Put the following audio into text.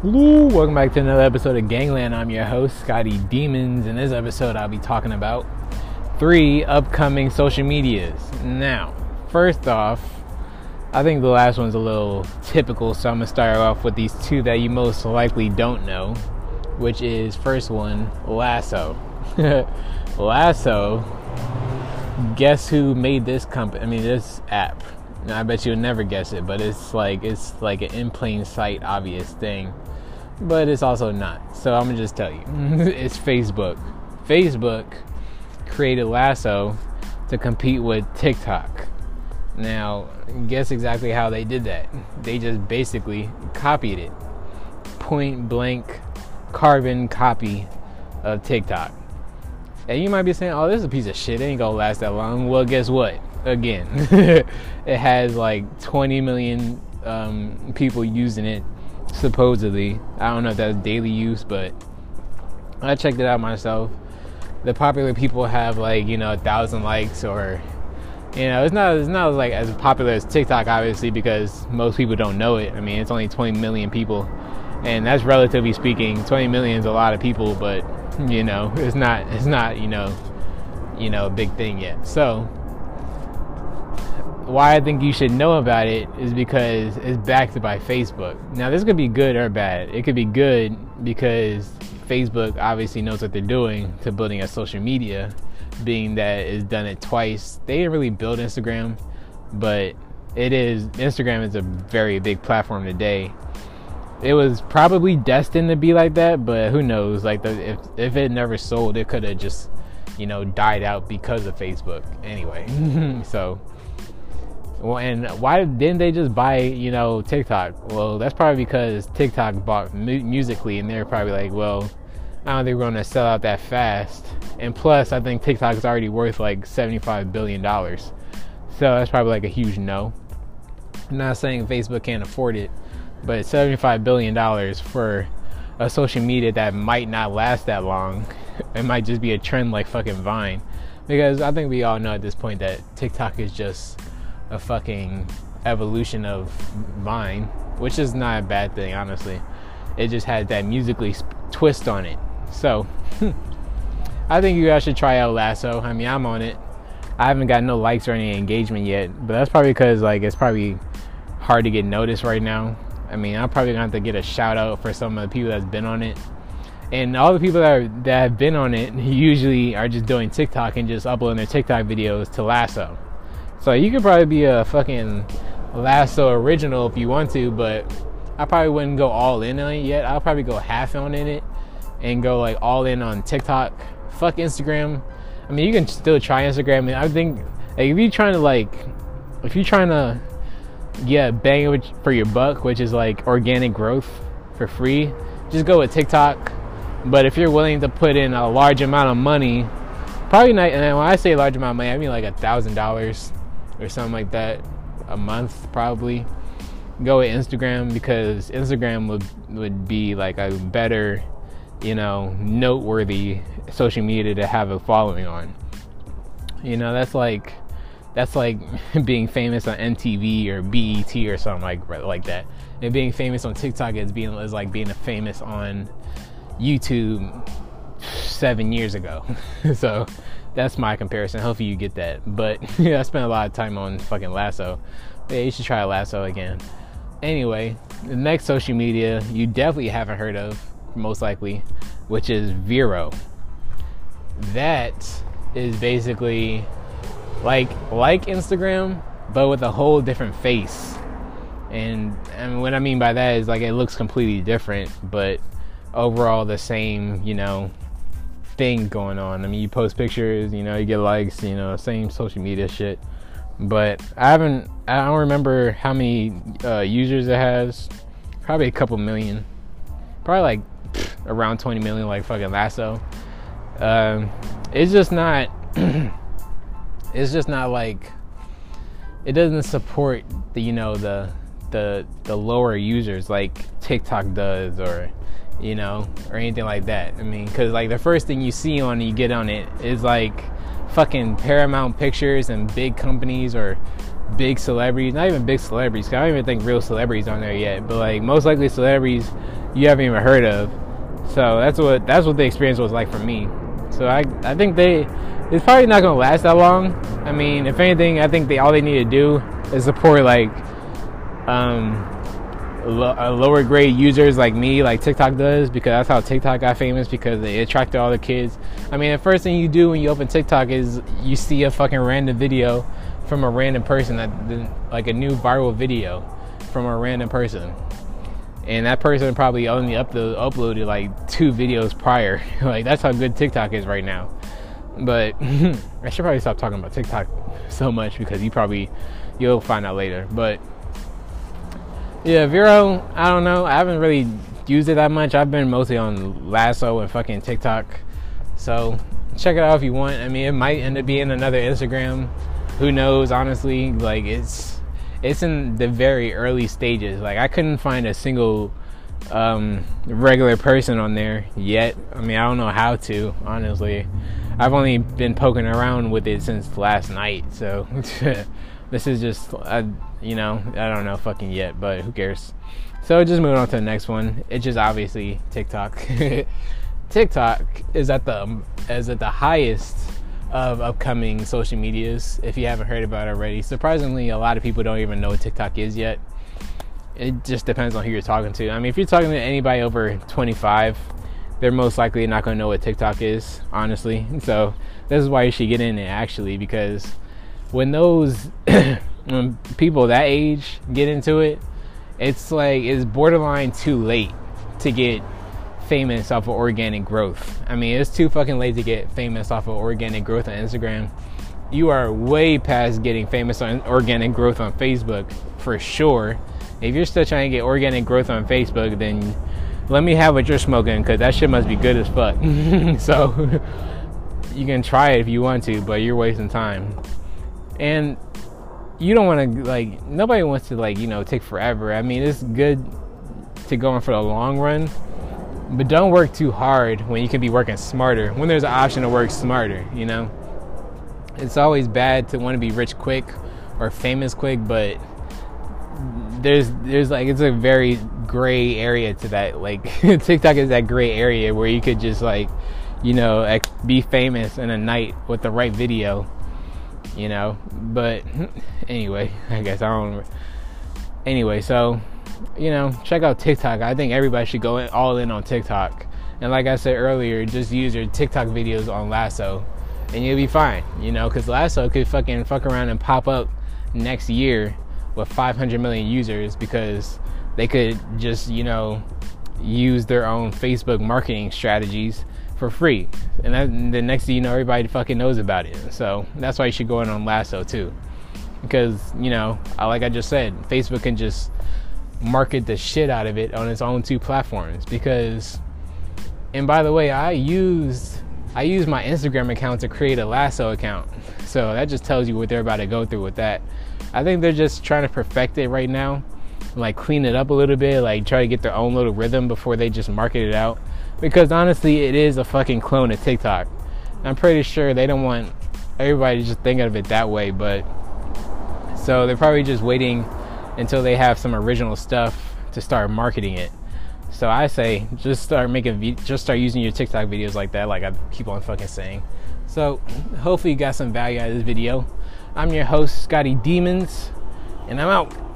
Welcome back to another episode of Gangland. I'm your host, Scotty Demons. In this episode, I'll be talking about three upcoming social medias. Now, first off, I think the last one's a little typical, so I'm gonna start off with these two that you most likely don't know, which is first one, Lasso. Lasso. Guess who made this company? I mean, this app. I bet you'll never guess it, but it's like it's like an in plain sight obvious thing but it's also not. So I'm gonna just tell you, it's Facebook. Facebook created Lasso to compete with TikTok. Now, guess exactly how they did that? They just basically copied it, point blank, carbon copy of TikTok. And you might be saying, "Oh, this is a piece of shit. It ain't gonna last that long." Well, guess what? Again, it has like 20 million um, people using it supposedly. I don't know if that's daily use, but I checked it out myself. The popular people have like you know a thousand likes or you know it's not it's not like as popular as TikTok obviously because most people don't know it. I mean it's only 20 million people, and that's relatively speaking 20 million is a lot of people, but you know it's not it's not you know you know a big thing yet. So why I think you should know about it is because it's backed by Facebook. Now, this could be good or bad. It could be good because Facebook obviously knows what they're doing to building a social media, being that it's done it twice. They didn't really build Instagram, but it is Instagram is a very big platform today. It was probably destined to be like that, but who knows? Like the, if if it never sold, it could have just you know died out because of Facebook anyway. so well, and why didn't they just buy, you know, TikTok? Well, that's probably because TikTok bought Musical.ly, and they're probably like, well, I don't think we're going to sell out that fast. And plus, I think TikTok is already worth like $75 billion. So that's probably like a huge no. I'm not saying Facebook can't afford it, but $75 billion for a social media that might not last that long. It might just be a trend like fucking Vine. Because I think we all know at this point that TikTok is just a fucking evolution of Vine, which is not a bad thing, honestly. It just has that musically twist on it. So, I think you guys should try out Lasso. I mean, I'm on it. I haven't got no likes or any engagement yet, but that's probably because like it's probably hard to get noticed right now. I mean, I'm probably gonna have to get a shout out for some of the people that's been on it. And all the people that, are, that have been on it usually are just doing TikTok and just uploading their TikTok videos to Lasso. So you could probably be a fucking Lasso original if you want to, but I probably wouldn't go all in on it yet. I'll probably go half on in it and go like all in on TikTok. Fuck Instagram. I mean, you can still try Instagram. I think like, if you're trying to like, if you're trying to get bang for your buck, which is like organic growth for free, just go with TikTok. But if you're willing to put in a large amount of money, probably not. And when I say large amount of money, I mean like a thousand dollars or something like that a month probably go with Instagram because Instagram would would be like a better you know noteworthy social media to have a following on. You know that's like that's like being famous on MTV or BET or something like like that. And being famous on TikTok is being is like being famous on YouTube 7 years ago. So that's my comparison. Hopefully you get that. But yeah, I spent a lot of time on fucking Lasso. Yeah, you should try Lasso again. Anyway, the next social media you definitely haven't heard of, most likely, which is Vero. That is basically like like Instagram, but with a whole different face. And and what I mean by that is like it looks completely different, but overall the same, you know, thing going on. I mean, you post pictures, you know, you get likes, you know, same social media shit. But I haven't, I don't remember how many uh, users it has. Probably a couple million. Probably like pff, around 20 million, like fucking Lasso. Um, it's just not, it's just not like, it doesn't support the, you know, the, the, the lower users like TikTok does or you know, or anything like that. I mean, because like the first thing you see on you get on it is like fucking Paramount Pictures and big companies or big celebrities, not even big celebrities. I don't even think real celebrities on there yet, but like most likely celebrities you haven't even heard of. So that's what that's what the experience was like for me. So I I think they it's probably not gonna last that long. I mean, if anything, I think they all they need to do is support like um lo- uh, lower grade users like me, like TikTok does, because that's how TikTok got famous because they attracted all the kids. I mean, the first thing you do when you open TikTok is you see a fucking random video from a random person that like a new viral video from a random person. And that person probably only upload, uploaded like two videos prior. Like that's how good tiktok is right now. But i should probably stop talking about tiktok so much because you probably you'll find out later. But yeah vero i don't know. I haven't really used it that much. I've been mostly on lasso and fucking tiktok. So check it out if you want. I mean it might end up being another instagram. Who knows? Honestly like it's it's in the very early stages. Like i couldn't find a single um, regular person on there yet. I mean i don't know how to honestly. I've only been poking around with it since last night so this is just you know i don't know fucking yet but who cares so just moving on to the next one it's just obviously tiktok tiktok is at the is at the highest of upcoming social medias if you haven't heard about it already. Surprisingly, a lot of people don't even know what TikTok is yet. It just depends on who you're talking to. I mean, if you're talking to anybody over 25, they're most likely not going to know what TikTok is, honestly. So, this is why you should get in it actually because when those when people that age get into it, it's like it's borderline too late to get famous off of organic growth. I mean, it's too fucking late to get famous off of organic growth on Instagram. You are way past getting famous on organic growth on Facebook for sure. If you're still trying to get organic growth on Facebook, then let me have what you're smoking because that shit must be good as fuck. so you can try it if you want to, but you're wasting time. And you don't want to like nobody wants to like you know take forever. I mean, it's good to go in for the long run, but don't work too hard when you can be working smarter. When there's an option to work smarter, you know. It's always bad to want to be rich quick or famous quick, but there's there's like it's a very gray area to that. Like TikTok is that gray area where you could just like, you know, be famous in a night with the right video, you know. But anyway, I guess I don't. Anyway, so you know, check out TikTok. I think everybody should go all in on TikTok. And like I said earlier, just use your TikTok videos on Lasso, and you'll be fine. You know, because Lasso could fucking fuck around and pop up next year with 500 million users because they could just you know use their own Facebook marketing strategies for free. And then the next thing you know, everybody fucking knows about it. So that's why you should go in on Lasso too. Because, you know, like I just said, Facebook can just market the shit out of it on its own two platforms because and by the way i used i used my instagram account to create a lasso account so that just tells you what they're about to go through with that i think they're just trying to perfect it right now like clean it up a little bit like try to get their own little rhythm before they just market it out because honestly it is a fucking clone of tiktok i'm pretty sure they don't want everybody just think of it that way but so they're probably just waiting until they have some original stuff to start marketing it. So I say just start making just start using your TikTok videos like that, like I keep on fucking saying. So hopefully you got some value out of this video. I'm your host, Scotty Demons, and I'm out.